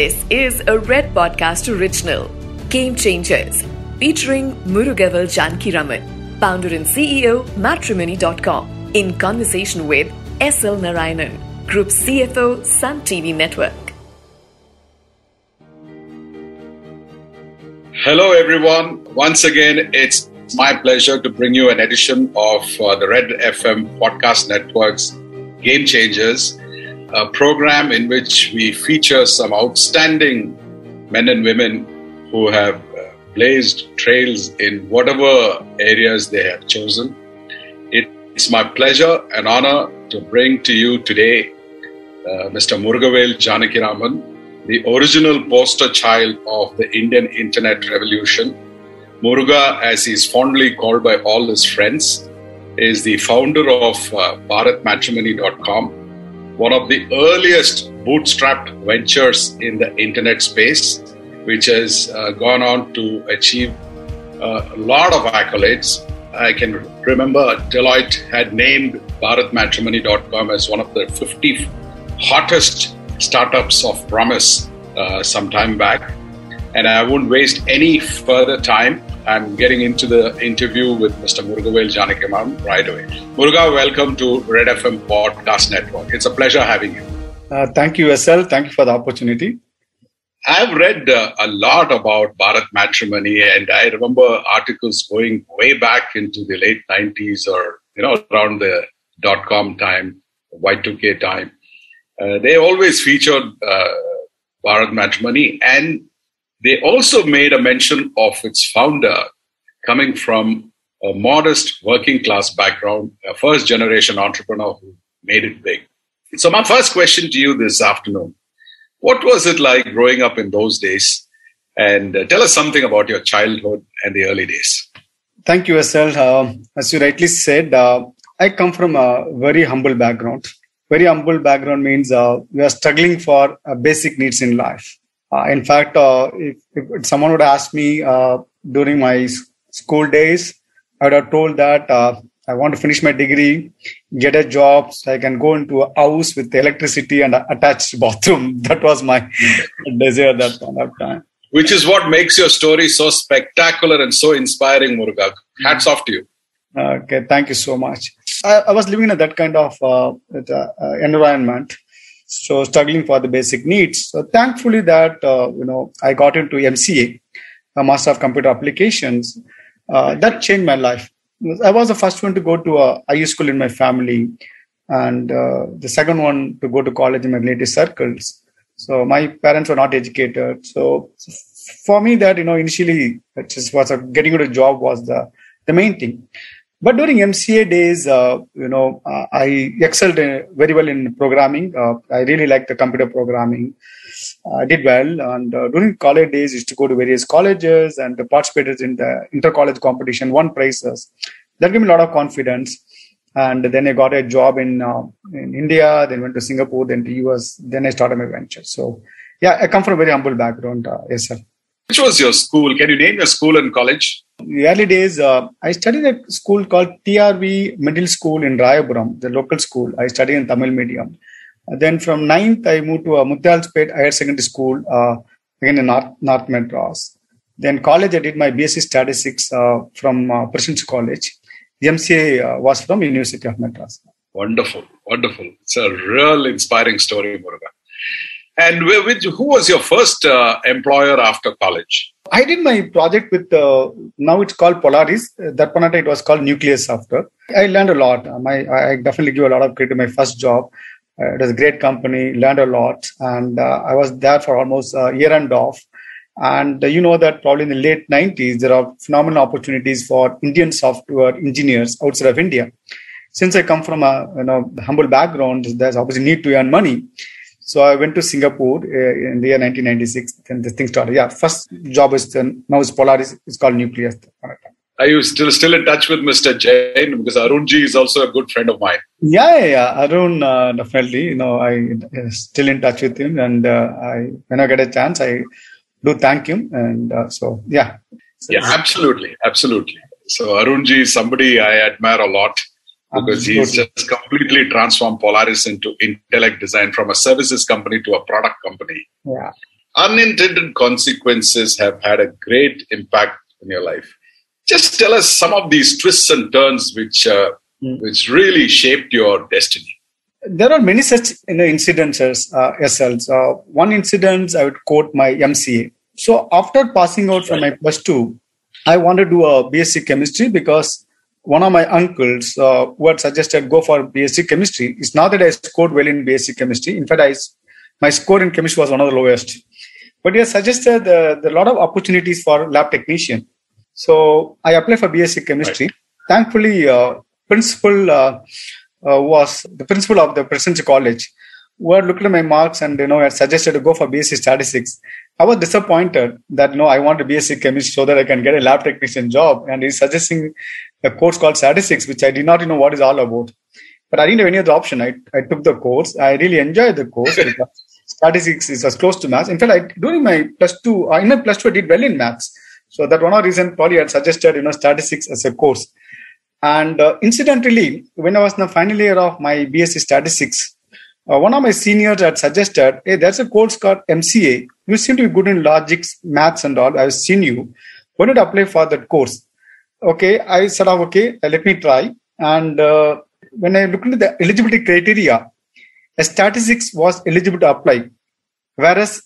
This is a Red Podcast original, Game Changers, featuring Murugavel Janakiraman, founder and CEO, Matrimony.com, in conversation with S.L. Narayanan, Group CFO, Sun TV Network. Hello, everyone. Once again, it's my pleasure to bring you an edition of uh, the Red FM Podcast Network's Game Changers, a program in which we feature some outstanding men and women who have uh, blazed trails in whatever areas they have chosen. It's my pleasure and honor to bring to you today uh, Mr. Murugavel Janakiraman, the original poster child of the Indian internet revolution. Muruga, as he's fondly called by all his friends, is the founder of uh, BharatMatrimony.com, one of the earliest bootstrapped ventures in the internet space, which has uh, gone on to achieve uh, a lot of accolades. I can remember Deloitte had named BharatMatrimony.com as one of the 50 hottest startups of promise uh, some time back. And I won't waste any further time. I'm getting into the interview with Mr. Murugavel Janakiraman right away. Muruga, welcome to Red FM Podcast Network. It's a pleasure having you. Uh, thank you, SL. Thank you for the opportunity. I've read uh, a lot about Bharat matrimony, and I remember articles going way back into the late 90s or you know around the dot com time, Y2K time. Uh, they always featured uh, Bharat Matrimony, and they also made a mention of its founder coming from a modest working class background, a first generation entrepreneur who made it big. So, my first question to you this afternoon what was it like growing up in those days? And uh, tell us something about your childhood and the early days. Thank you, SL. Uh, as you rightly said, uh, I come from a very humble background very humble background means uh, we are struggling for uh, basic needs in life. Uh, in fact, uh, if, if, someone would ask me uh, during my school days, I would have told that uh, I want to finish my degree, get a job, so I can go into a house with electricity and attached bathroom. That was my desire at that point of time. Which is what makes your story so spectacular and so inspiring, Muruga. Hats off to you. Okay, thank you so much. I, I was living in that kind of uh, uh, environment, so struggling for the basic needs. So thankfully, that uh, you know, I got into MCA, a Master of Computer Applications. Uh, that changed my life. I was the first one to go to a high school in my family, and uh, the second one to go to college in my relative circles. So my parents were not educated. So for me, that you know, initially, just was a, getting a job was the the main thing. But during MCA days, uh, you know, uh, I excelled very well in programming. Uh, I really liked the computer programming. I did well. And uh, during college days, I used to go to various colleges and participated in the inter-college competition, won prizes. That gave me a lot of confidence. And then I got a job in uh, in India, then went to Singapore, then to US. Then I started my venture. So, yeah, I come from a very humble background. Uh, yes, sir. Which was your school? Can you name your school and college? The early days, uh, I studied at a school called TRV Middle School in Rayapuram, the local school. I studied in Tamil medium. Uh, then from ninth, I moved to a uh, Mutyalspet Higher Secondary School, uh, again in North, North Madras. Then college, I did my BSc Statistics uh, from uh, Presidency College. The MCA uh, was from University of Madras. Wonderful, wonderful. It's a real inspiring story, Muruga. And who was your first uh, employer after college? I did my project with, uh, now it's called Polaris. That point it was called Nucleus Software. I learned a lot. My, I definitely give a lot of credit to my first job. Uh, it was a great company, learned a lot. And uh, I was there for almost a year and a half. And you know that probably in the late 90s, there are phenomenal opportunities for Indian software engineers outside of India. Since I come from a you know humble background, there's obviously need to earn money. So I went to Singapore uh, in the year 1996. Then the thing started. Yeah, first job is then, now is Polaris. It's called Nucleus. Are you still still in touch with Mr. Jain? Because Arunji is also a good friend of mine. Yeah, yeah, yeah. Arun uh, definitely. You know, I uh, still in touch with him, and uh, I when I get a chance, I do thank him. And uh, so, yeah. Yeah, absolutely, absolutely. So Arunji is somebody I admire a lot because he's just completely transformed Polaris into intellect design from a services company to a product company. Yeah. unintended consequences have had a great impact in your life. Just tell us some of these twists and turns which uh, mm. which really shaped your destiny. There are many such you know, incidences, uh, SLs. Uh, one incident I would quote my MCA. So after passing out from my plus two, I wanted to do a BSc chemistry because one of my uncles uh, who had suggested go for BSc chemistry. It's not that I scored well in BSc chemistry. In fact, I, my score in chemistry was one of the lowest. But he has suggested uh, a lot of opportunities for lab technician. So I applied for BSc chemistry. Right. Thankfully, uh, principal uh, uh, was the principal of the Presidency College who had looked at my marks and you know had suggested to go for BSc statistics. I was disappointed that no, I want a BSc chemistry so that I can get a lab technician job. And he's suggesting a course called statistics, which I did not know what is all about. But I didn't have any other option. I, I took the course. I really enjoyed the course because statistics is as close to maths. In fact, I, during my plus two, in my plus two, I did well in maths. So that one of the reason probably had suggested, you know, statistics as a course. And uh, incidentally, when I was in the final year of my BSc statistics, uh, one of my seniors had suggested, hey, there's a course called MCA. You seem to be good in logics, maths and all. I've seen you. Why don't you apply for that course? Okay, I said, okay, let me try. And uh, when I looked at the eligibility criteria, statistics was eligible to apply, whereas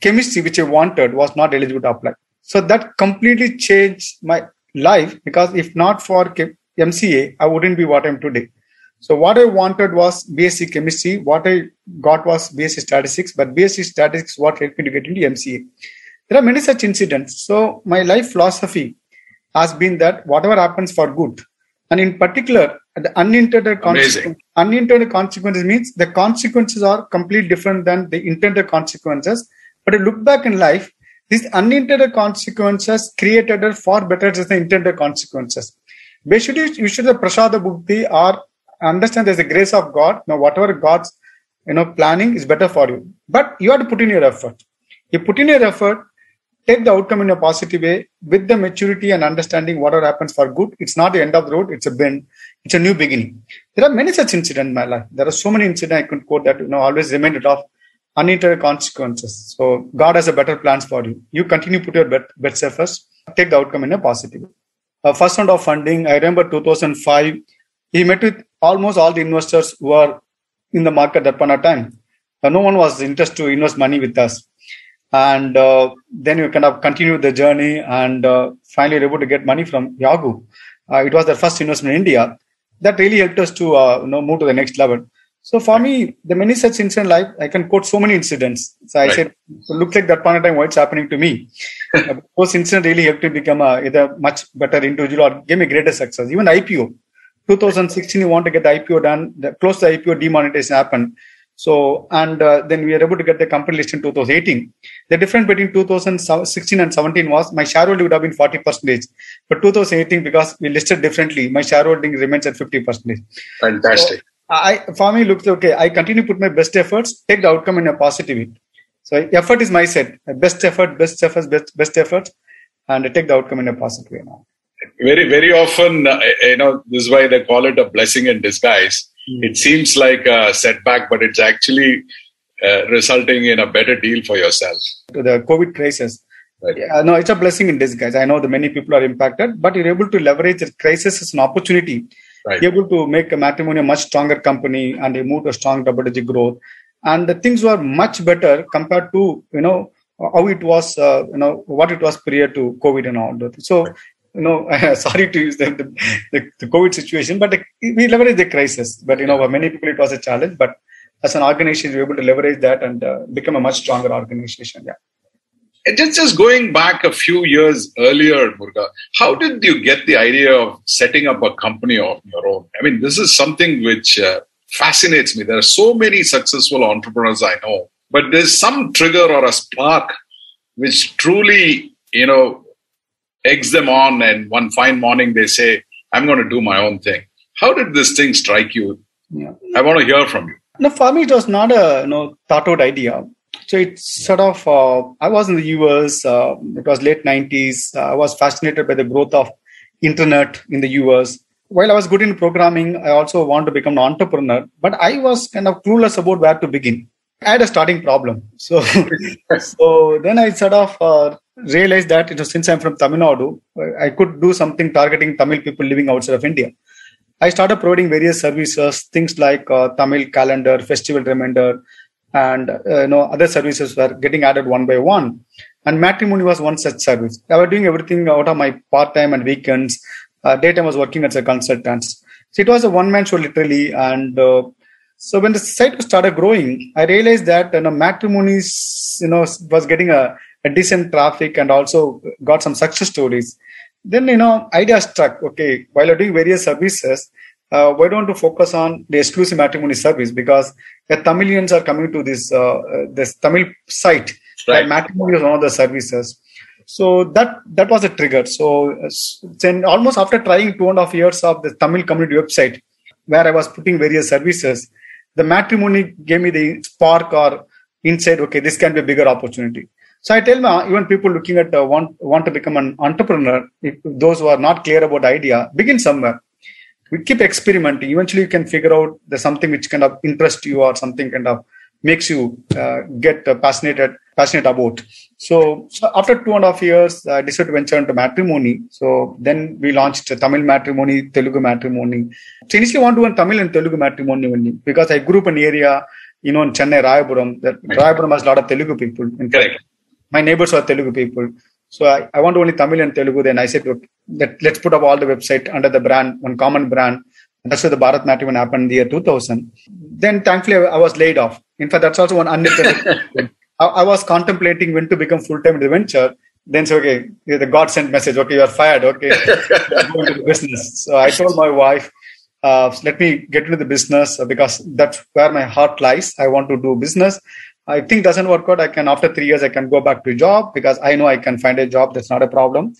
chemistry, which I wanted, was not eligible to apply. So that completely changed my life because if not for MCA, I wouldn't be what I'm today. So what I wanted was BSc chemistry. What I got was BSc statistics, but BSc statistics what helped me to get into MCA. There are many such incidents. So my life philosophy has been that whatever happens for good, and in particular, the unintended consequences. Unintended consequences means the consequences are completely different than the intended consequences. But you look back in life, these unintended consequences created are far better than the intended consequences. Basically, you should the prasada bhukti or understand there's a grace of God. Now, whatever God's you know planning is better for you, but you have to put in your effort. You put in your effort, take the outcome in a positive way with the maturity and understanding whatever happens for good. It's not the end of the road. It's a bend. It's a new beginning. There are many such incidents in my life. There are so many incidents I could quote that you know always reminded of unintended consequences. So God has a better plans for you. You continue put your best efforts. Take the outcome in a positive way. Uh, first round of funding, I remember 2005. He met with almost all the investors who are in the market at that point of time. Uh, no one was interested to invest money with us. And uh, then you kind of continue the journey and uh, finally were able to get money from Yahoo. Uh, it was their first investment in India. That really helped us to uh, you know, move to the next level. So for me, the many such incidents in life, I can quote so many incidents. So I right. said, so look like that point of time, what's happening to me. Those incidents really helped me become a, either much better individual or gave me greater success. Even IPO, 2016, you want to get the IPO done, the, close to the IPO demonetization happened. So, and uh, then we were able to get the company list in 2018. The difference between 2016 and 17 was my shareholding would have been 40 percent, but 2018 because we listed differently, my shareholding remains at 50 percent. Fantastic. So I, for me, looks okay. I continue to put my best efforts, take the outcome in a positive way. So effort is my set. Best effort, best efforts, best, best effort, and I take the outcome in a positive way now. Very, very often, uh, you know, this is why they call it a blessing in disguise. It seems like a setback, but it's actually uh, resulting in a better deal for yourself. To The COVID crisis. Right. Yeah, no, it's a blessing in disguise. I know that many people are impacted, but you're able to leverage the crisis as an opportunity. Right. You're able to make a matrimony a much stronger company and you move to a strong double-digit growth. And the things were much better compared to, you know, how it was, uh, you know, what it was prior to COVID and all that. So right you know, sorry to use the, the, the, COVID situation, but we leverage the crisis. But, you know, for many people, it was a challenge. But as an organization, we were able to leverage that and uh, become a much stronger organization. Yeah. And just, just going back a few years earlier, Murga, how did you get the idea of setting up a company of your own? I mean, this is something which uh, fascinates me. There are so many successful entrepreneurs I know, but there's some trigger or a spark which truly, you know, eggs them on, and one fine morning they say, I'm going to do my own thing. How did this thing strike you? Yeah. I want to hear from you. No, for me, it was not a you know, thought out idea. So it's sort of, uh, I was in the US, uh, it was late 90s. Uh, I was fascinated by the growth of internet in the US. While I was good in programming, I also wanted to become an entrepreneur, but I was kind of clueless about where to begin. I had a starting problem. So, so then I sort of uh, realized that you know, since I'm from Tamil Nadu, I could do something targeting Tamil people living outside of India. I started providing various services, things like uh, Tamil calendar, festival reminder, and uh, you know other services were getting added one by one. And matrimony was one such service. I was doing everything out of my part time and weekends. Uh, daytime was working as a consultant. So it was a one man show literally, and uh, so when the site started growing, I realized that you know matrimonies you know was getting a decent traffic and also got some success stories. Then you know idea struck. Okay while you're doing various services uh, why don't you focus on the exclusive matrimony service? Because the tamilians are coming to this uh, uh this tamil site. Right. matrimony is one of the services. So that that was a trigger. So then almost after trying two and a half years of the tamil community website where i was putting various services the matrimony gave me the spark or insight okay this can be a bigger opportunity so I tell my even people looking at uh, want want to become an entrepreneur, if those who are not clear about the idea, begin somewhere. We keep experimenting. Eventually, you can figure out there's something which kind of interests you or something kind of makes you uh, get uh, passionate passionate about. So, so, after two and a half years, I decided to venture into matrimony. So then we launched Tamil matrimony, Telugu matrimony. So initially, I want to do Tamil and Telugu matrimony only because I grew up in an area, you know, in Chennai, Rayapuram. That Rayapuram has a lot of Telugu people. In Correct my neighbors are Telugu people. So I, I want only Tamil and Telugu. Then I said, look, let, let's put up all the website under the brand, one common brand. And that's where the Bharat Matrimony happened in the year 2000. Then thankfully I, was laid off. In fact, that's also one unnecessary. I, I, was contemplating when to become full-time in the venture. Then say, okay, the God sent message. Okay, you are fired. Okay, go into the business. So I told my wife, uh, let me get into the business because that's where my heart lies. I want to do business. I think doesn't work out, I can after three years I can go back to job because I know I can find a job. That's not a problem.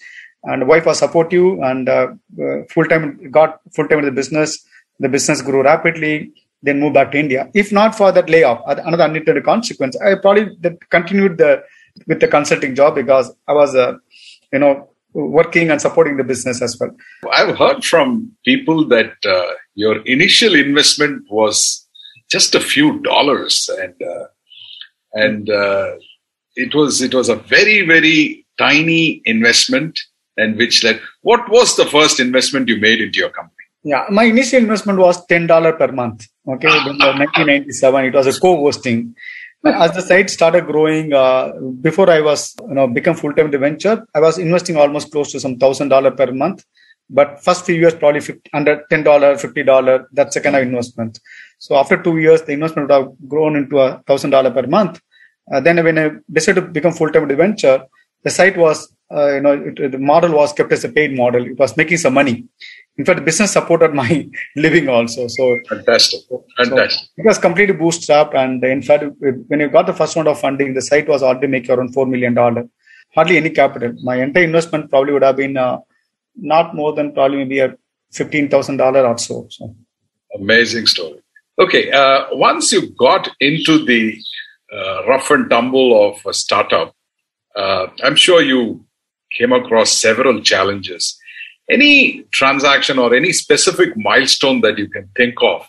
And wife was supportive and uh, uh, full time got full time in the business. The business grew rapidly. Then moved back to India. If not for that layoff, another unintended consequence, I probably continued the with the consulting job because I was, uh, you know, working and supporting the business as well. I've heard from people that uh, your initial investment was just a few dollars and uh, and uh, it was it was a very very tiny investment and which led what was the first investment you made into your company? Yeah my initial investment was $10 per month okay in 1997 it was a co-hosting. As the site started growing uh, before i was you know become full-time in venture i was investing almost close to some thousand dollar per month but first few years probably 50, under $10 $50 that's the kind of investment so after two years, the investment would have grown into a thousand dollar per month. Uh, then when I decided to become full-time venture, the site was, uh, you know, it, the model was kept as a paid model. It was making some money. In fact, the business supported my living also. So fantastic, fantastic. So it was completely bootstrapped, and in fact, when you got the first round of funding, the site was already making around four million dollar. Hardly any capital. My entire investment probably would have been uh, not more than probably maybe a fifteen thousand dollar or so. So amazing story. Okay, uh, once you got into the uh, rough and tumble of a startup, uh, I'm sure you came across several challenges. Any transaction or any specific milestone that you can think of,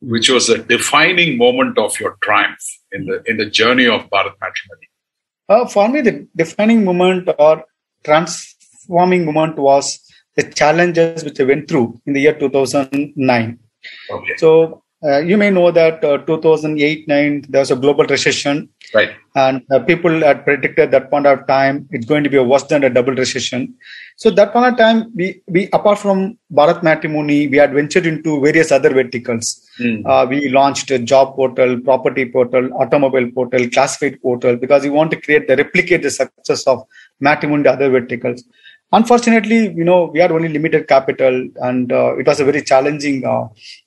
which was a defining moment of your triumph in the in the journey of Bharat Matrimony? Uh, for me, the defining moment or transforming moment was the challenges which I went through in the year 2009. Okay. So uh, you may know that uh, 2008-9 there was a global recession, right? And uh, people had predicted that point of time it's going to be a worse than a double recession. So that point of time, we we apart from Bharat Matrimony, we had ventured into various other verticals. Mm. we launched a job portal, property portal, automobile portal, classified portal because we want to create the replicate the success of matrimony other verticals unfortunately you know we had only limited capital and uh, it was a very challenging uh,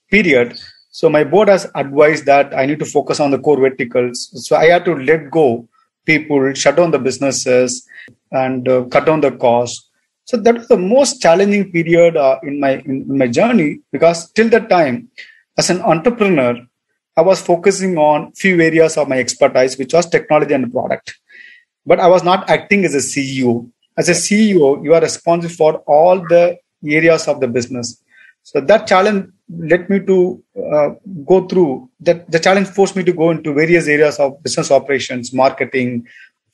period so my board has advised that I need to focus on the core verticals. So I had to let go people, shut down the businesses, and uh, cut down the cost. So that was the most challenging period uh, in my in, in my journey because till that time, as an entrepreneur, I was focusing on few areas of my expertise, which was technology and product. But I was not acting as a CEO. As a CEO, you are responsible for all the areas of the business So that challenge led me to uh, go through that. The challenge forced me to go into various areas of business operations, marketing,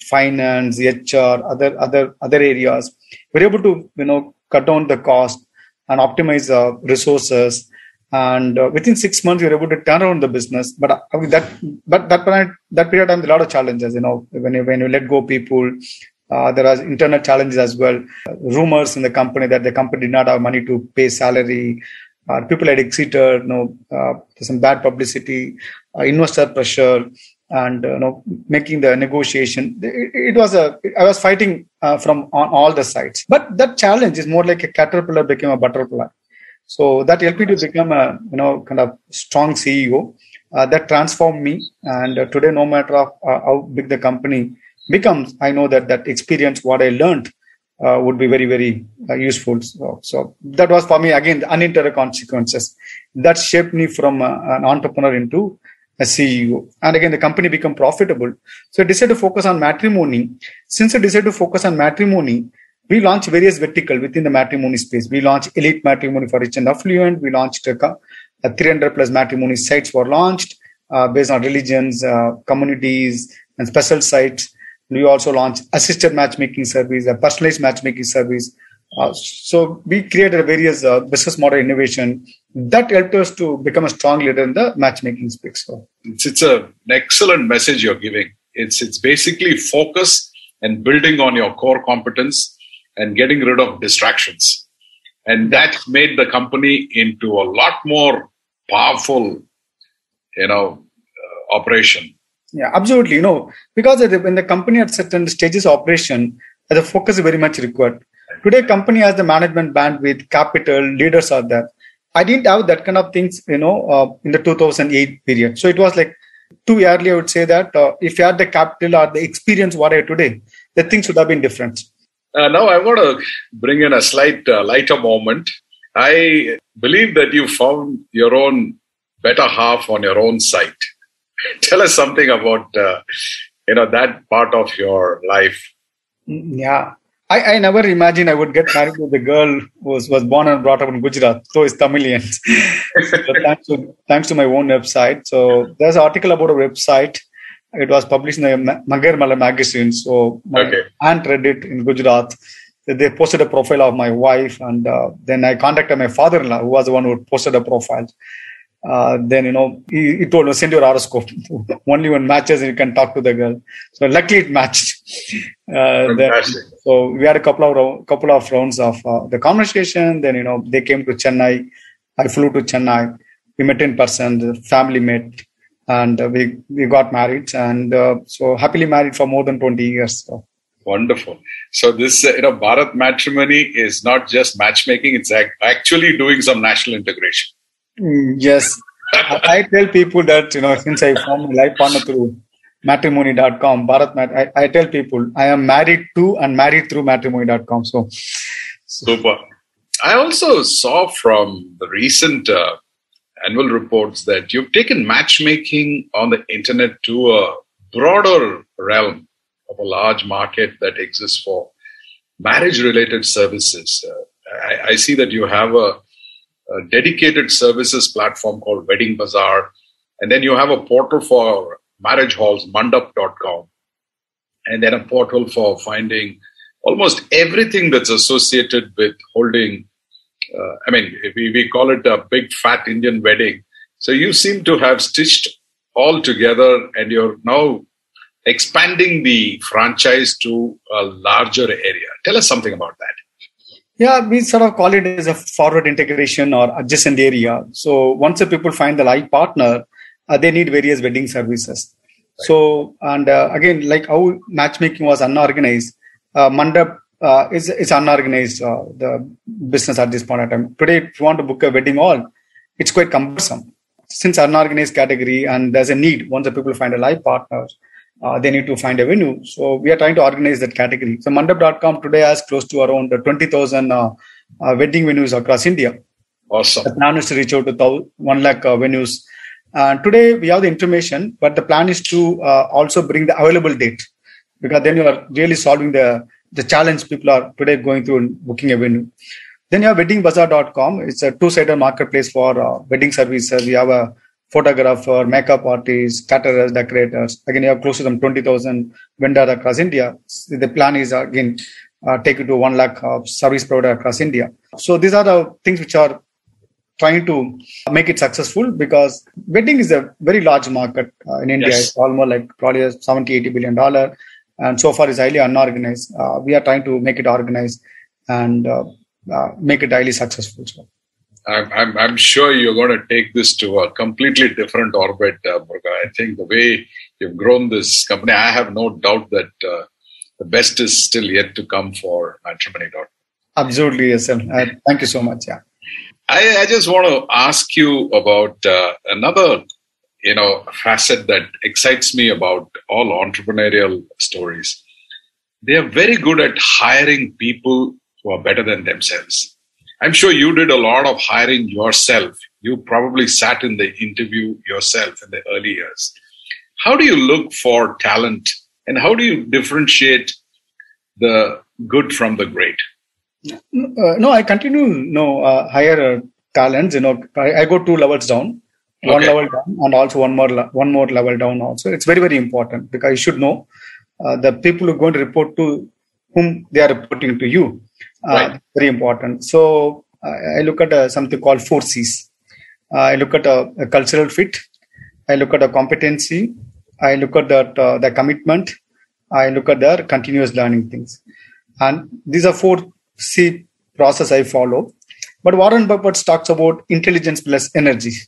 finance, HR, other other other areas. We're able to you know cut down the cost and optimize uh, resources. And uh, within six months, we were able to turn around the business. But uh, that, but that period, that period time, a lot of challenges. You know, when you when you let go people, uh, there are internal challenges as well. Uh, rumors in the company that the company did not have money to pay salary. Uh, people had exited. You know, uh, some bad publicity, investor pressure, and you know, making the negotiation. It, it was a. I was fighting from on all the sides. But that challenge is more like a caterpillar became a butterfly. So that helped me to become a you know kind of strong CEO. Uh, that transformed me. And uh, today, no matter of, uh, how big the company becomes, I know that that experience, what I learned, would be very very useful. So, so, that was for me again unintended consequences that shaped me from an entrepreneur into a CEO. And again, the company became profitable. So I decided to focus on matrimony. Since I decided to focus on matrimony, we launched various vertical within the matrimony space. We launched elite matrimony for rich and affluent. We launched uh, 300 plus matrimony sites were launched uh, based on religions, uh, communities, and special sites. We also launched assisted matchmaking service, a personalized matchmaking service. Uh, so we created various uh, business model innovation that helped us to become a strong leader in the matchmaking space. So it's, it's a, an excellent message you're giving. It's it's basically focus and building on your core competence and getting rid of distractions. And that made the company into a lot more powerful, you know, uh, operation. Yeah, absolutely. You know, because when the company at certain stages of operation, the focus is very much required. Today, company has the management bandwidth, capital, leaders are there. I didn't have that kind of things, you know, uh, in the 2008 period. So it was like too early. I would say that uh, if you had the capital or the experience what I have today, the things would have been different. Uh, now, I want to bring in a slight uh, lighter moment. I believe that you found your own better half on your own site. Tell us something about uh, you know that part of your life. Yeah, I, I never imagined I would get married with a girl who was, was born and brought up in Gujarat, so is Tamilian. so thanks to thanks to my own website. So there's an article about a website it was published in the Mangayar Malar magazine. So my okay. aunt read it in Gujarat. They posted a profile of my wife, and uh, then I contacted my father-in-law, who was the one who posted the profile. Uh, then you know he, he, told me send your horoscope. Only when matches you can talk to the girl. So luckily it matched. Uh, then, so we had a couple of couple of rounds of uh, the conversation. Then you know they came to Chennai. I flew to Chennai. We met in person. The family met and uh, we we got married and uh, so happily married for more than 20 years so. wonderful so this uh, you know bharat matrimony is not just matchmaking it's actually doing some national integration yes. I, tell people that you know since i found my life partner through matrimony.com bharat I, I tell people i am married to and married through matrimony.com so, so. Super. I also saw from the recent uh, annual reports that you've taken matchmaking on the internet to a broader realm of a large market that exists for marriage related services. Uh, I, I, see that you have a, a, dedicated services platform called Wedding Bazaar, and then you have a portal for marriage halls, mandap.com, and then a portal for finding almost everything that's associated with holding uh, I mean, we, we call it a big fat Indian wedding. So you seem to have stitched all together and you're now expanding the franchise to a larger area. Tell us something about that. Yeah, we sort of call it as a forward integration or adjacent area. So once the people find the life partner, uh, they need various wedding services. Right. So, and uh, again, like how matchmaking was unorganized, uh, Mandap uh, it's, it's unorganized uh, the business at this point in time. Today, if you want to book a wedding hall, it's quite cumbersome. Since unorganized category and there's a need, once the people find a life partner, uh, they need to find a venue. So we are trying to organize that category. So Mandap.com today has close to around 20,000 uh, uh, wedding venues across India. Awesome. The plan is to reach out to 1 lakh uh, venues. And today we have the information, but the plan is to also bring the available date because then you are really solving the the challenge people are today going through in booking a venue. Then you have weddingbazaar.com. It's a two-sided marketplace for uh, wedding services. We have a photographer, makeup artists, caterers, decorators. Again, you have close to them 20,000 vendors across India. The plan is again uh, take it to one lakh of service provider across India. So these are the things which are trying to make it successful because wedding is a very large market uh, in India. Yes. It's almost like probably 70, 80 billion dollar. And so far is highly unorganized. Uh, we are trying to make it organized and uh, uh, make it highly successful. So. I'm, I'm, I'm, sure you're going to take this to a completely different orbit, uh, I think the way you've grown this company, I have no doubt that uh, the best is still yet to come for matrimony.com. Absolutely, yes, sir. Uh, thank you so much. Yeah. I, I just want to ask you about uh, another, you know, facet that excites me about all entrepreneurial stories. They are very good at hiring people who are better than themselves. I'm sure you did a lot of hiring yourself. You probably sat in the interview yourself in the early years. How do you look for talent and how do you differentiate the good from the great? Uh, no, I continue no uh, hire uh, talents. You know, I, I, go two levels down, one level down, and also one more one more level down. Also, it's very very important because you should know uh, the people who are going to report to whom they are reporting to you. Uh, right. Very important. So I look at uh, something called four C's. I look at a, a, cultural fit. I look at a competency. I look at that the commitment. I look at their continuous learning things. And these are four C process I follow. But Warren Buffett talks about intelligence plus energy.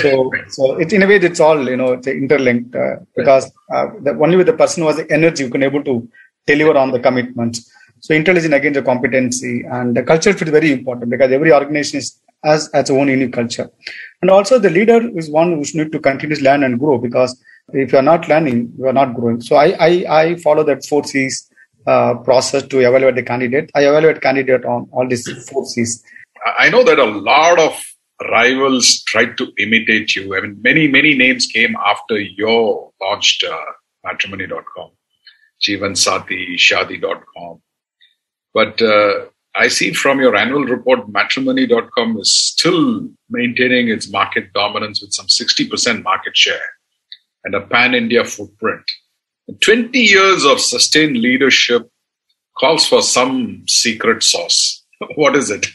So, so it, in a way, it's all you know, it's interlinked uh, because uh, the, only with the person who has the energy, you can able to deliver on the commitments. So, intelligence again, the competency and the culture fit is very important because every organization is has its own unique culture, and also the leader is one who need to continuously learn and grow because if you are not learning, you are not growing. So, I I, I follow that four C's uh, process to evaluate the candidate. I evaluate candidate on all these four C's. I know that a lot of rivals tried to imitate you. I mean, many, many names came after your launched uh, matrimony.com, Jeevan Shadi.com. But uh, I see from your annual report, matrimony.com is still maintaining its market dominance with some 60% market share and a pan India footprint. 20 years of sustained leadership calls for some secret sauce. what is it?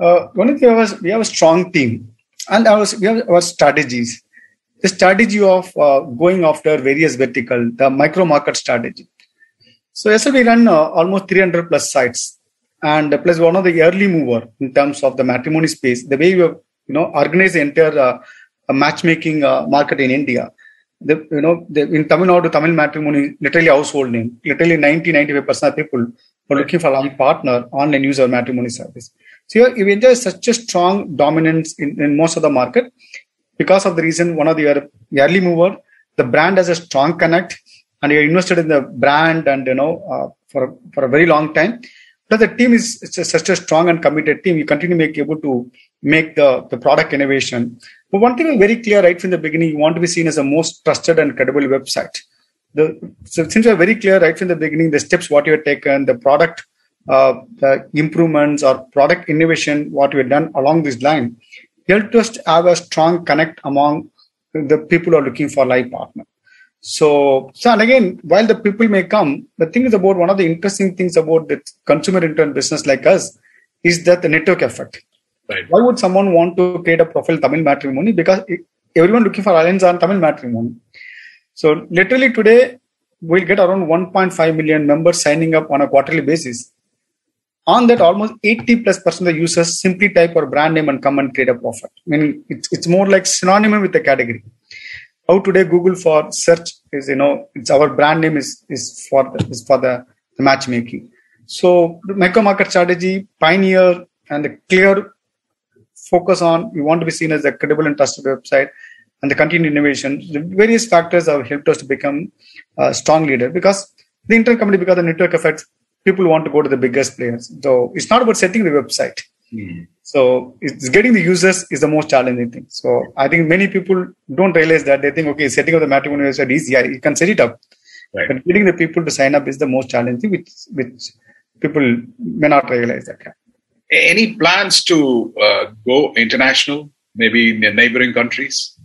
Uh, one of the we have a strong team, and our, we have our strategies. The strategy of uh, going after various vertical, the micro market strategy. So yes, we run uh, almost 300 plus sites, and plus one of the early mover in terms of the matrimony space. The way we have, you know organize the entire uh, matchmaking uh, market in India the, you know, the, in Tamil Nadu, Tamil matrimony, literally household name. Literally 90, 95% of people are looking for a partner, online user matrimony service. So you enjoy such a strong dominance in, in most of the market because of the reason one of the early mover, the brand has a strong connect and you're invested in the brand and, you know, uh, for, for a very long time. But the team is such a strong and committed team. You continue to make able to make the, the product innovation but one thing is very clear right from the beginning, you want to be seen as a most trusted and credible website. The, so since you're very clear right from the beginning, the steps what you have taken, the product uh, the improvements or product innovation, what we have done along this line, helped us to have a strong connect among the people who are looking for life partner. So, so and again, while the people may come, the thing is about one of the interesting things about the consumer internet business like us is that the network effect. Right. Why would someone want to create a profile Tamil matrimony? Because everyone looking for alliance on Tamil matrimony. So literally today, we'll get around 1.5 million members signing up on a quarterly basis. On that, almost 80 plus percent of the users simply type our brand name and come and create a profile. Meaning it's, it's more like synonym with the category. How today Google for search is, you know, it's our brand name is, is for the, is for the, the matchmaking. So micro market strategy, pioneer and the clear focus on, we want to be seen as a credible and trusted website and the continued innovation. The various factors have helped us to become a strong leader because the internet company, because the network effects, people want to go to the biggest players. So it's not about setting the website. Mm. So it's getting the users is the most challenging thing. So I think many people don't realize that they think, okay, setting up the matrimony website is easy. You can set it up. Right. But getting the people to sign up is the most challenging, which which people may not realize that. Any plans to uh, go international, maybe in the neighboring countries?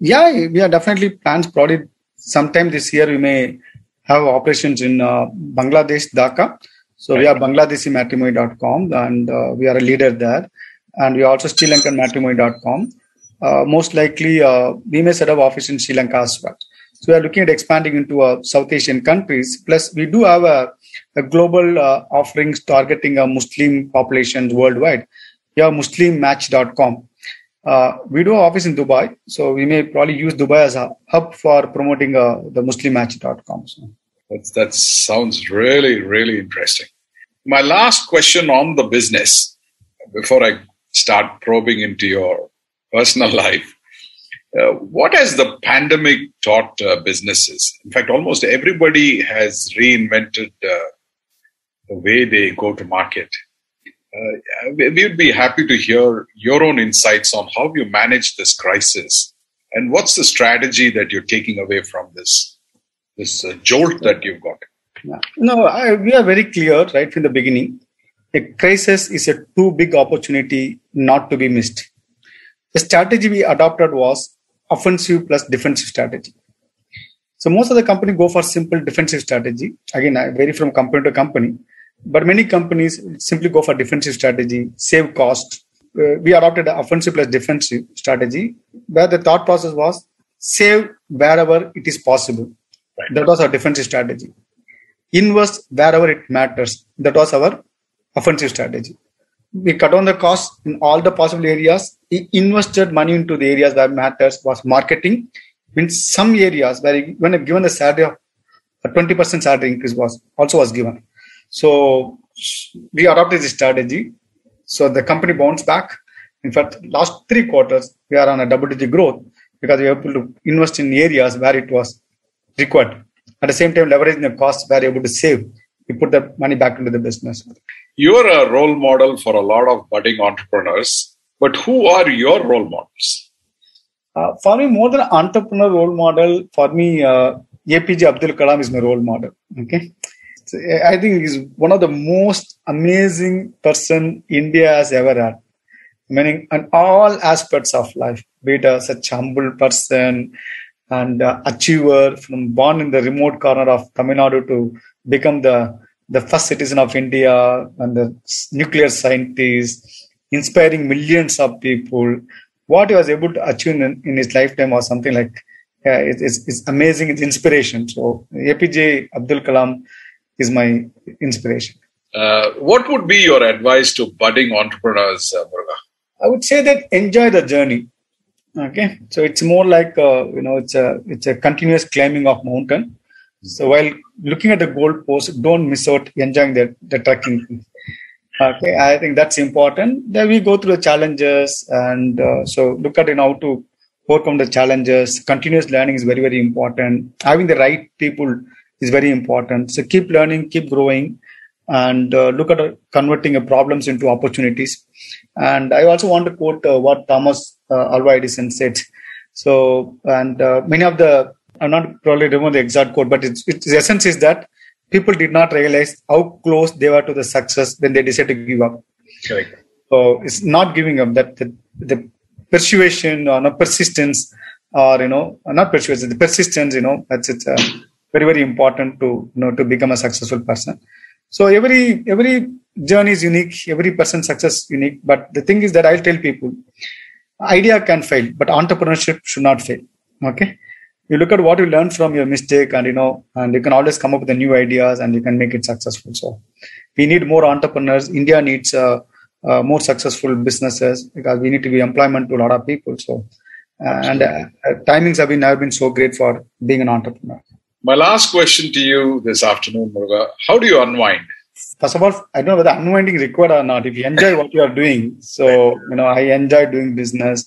Yeah, we are definitely plans. Probably sometime this year we may have operations in uh, Bangladesh, Dhaka. So we are BangladeshiMatrimony.com and uh, we are a leader there. And we are also Sri Lankan Matrimony.com. Uh, most likely, we may set up office in Sri Lanka as well. So we are looking at expanding into uh, South Asian countries. Plus, we do have a, a global uh, offerings targeting a Muslim populations worldwide. We have MuslimMatch.com. Uh, we do office in Dubai, so we may probably use Dubai as a hub for promoting uh, the MuslimMatch.com. So. That's, that sounds really, really interesting. My last question on the business before I start probing into your personal life. Uh, what has the pandemic taught uh, businesses? In fact, almost everybody has reinvented uh, the way they go to market. Uh, we would be happy to hear your own insights on how you manage this crisis and what's the strategy that you're taking away from this this uh, jolt that you've got. Yeah. No, I, we are very clear right from the beginning. A crisis is a too big opportunity not to be missed. The strategy we adopted was offensive plus defensive strategy. So most of the company go for simple defensive strategy. Again, I vary from company to company, but many companies simply go for defensive strategy, save cost. Uh, we adopted an offensive plus defensive strategy, where the thought process was save wherever it is possible. Right. That was our defensive strategy. Invest wherever it matters. That was our offensive strategy. We cut down the cost in all the possible areas. We invested money into the areas that matters was marketing. In some areas where when given the salary of a 20% salary increase was also was given. So we adopted this strategy. So the company bounced back. In fact, last three quarters we are on a double digit growth because we were able to invest in areas where it was required. At the same time, leveraging the costs, we are able to save. We put the money back into the business. You're a role model for a lot of budding entrepreneurs, but who are your role models? Uh, for me, more than entrepreneur role model, for me, uh, APJ Abdul Kalam is my role model. Okay, I think he's one of the most amazing person India has ever had. Meaning, on all aspects of life, be it as a, humble person, and uh, achiever from born in the remote corner of Tamil Nadu to become the the first citizen of India and the nuclear scientist, inspiring millions of people. What he was able to achieve in, in his lifetime was something like yeah, it, it's, it's amazing. It's inspiration. So APJ Abdul Kalam is my inspiration. Uh, what would be your advice to budding entrepreneurs, uh, Muruga? I would say that enjoy the journey. Okay? So it's more like uh, you know it's a it's a continuous climbing of mountain. So while looking at the goal post don't miss out enjoying the, the trekking. Okay? I think that's important. Then we go through the challenges and uh, so look at you know how to overcome the challenges. Continuous learning is very very important. Having the right people is very important so keep learning keep growing and uh, look at uh, converting problems into opportunities. And I also want to quote uh, what Thomas uh, Alva Edison said. So, and uh, many of the, I'm not probably remember the exact quote, but its, its essence is that people did not realize how close they were to the success when they decided to give up. Correct. So it's not giving up that the, the persuasion or no persistence or, you know, not persuasion, the persistence, you know, that's it's uh, very, very important to, you know, to become a successful person. So every every journey is unique, every person's success unique. But the thing is that I'll tell people, idea can fail, but entrepreneurship should not fail. Okay, you look at what you learn from your mistake, and you know, and you can always come up with the new ideas, and you can make it successful. So we need more entrepreneurs. India needs uh, uh, more successful businesses because we need to give employment to a lot of people. So. Uh, and uh, timings have been have been so great for being an entrepreneur. My last question to you this afternoon, Muruga, how do you unwind? First of all, I don't know whether unwinding is required or not. If you enjoy what you are doing, so you know, I enjoy doing business,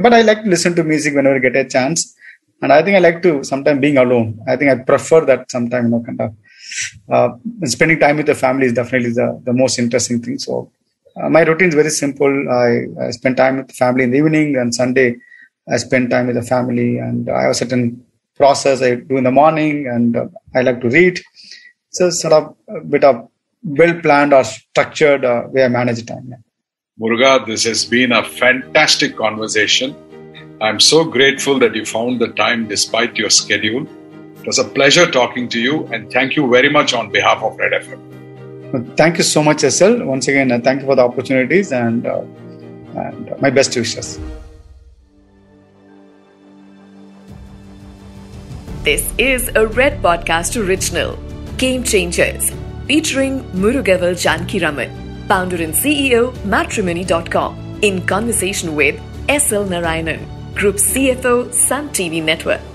but I like to listen to music whenever I get a chance. And I think I like to sometimes being alone. I think I prefer that sometimes, you know, kind of uh, spending time with the family is definitely the, the most interesting thing. So uh, my routine is very simple. I, I spend time with the family in the evening and Sunday. I spend time with the family and I have certain process I do in the morning, and uh, I like to read. So sort of a bit of well planned or structured uh, way I manage time. Muruga, this has been a fantastic conversation. I'm so grateful that you found the time despite your schedule. It was a pleasure talking to you, and thank you very much on behalf of Red FM. Thank you so much, SL. Once again, uh, thank you for the opportunities and, uh, and my best wishes. This is a Red Podcast original, Game Changers, featuring Murugavel Janakiraman, founder and CEO, Matrimony.com, in conversation with SL Narayanan, Group CFO, Sun TV Network.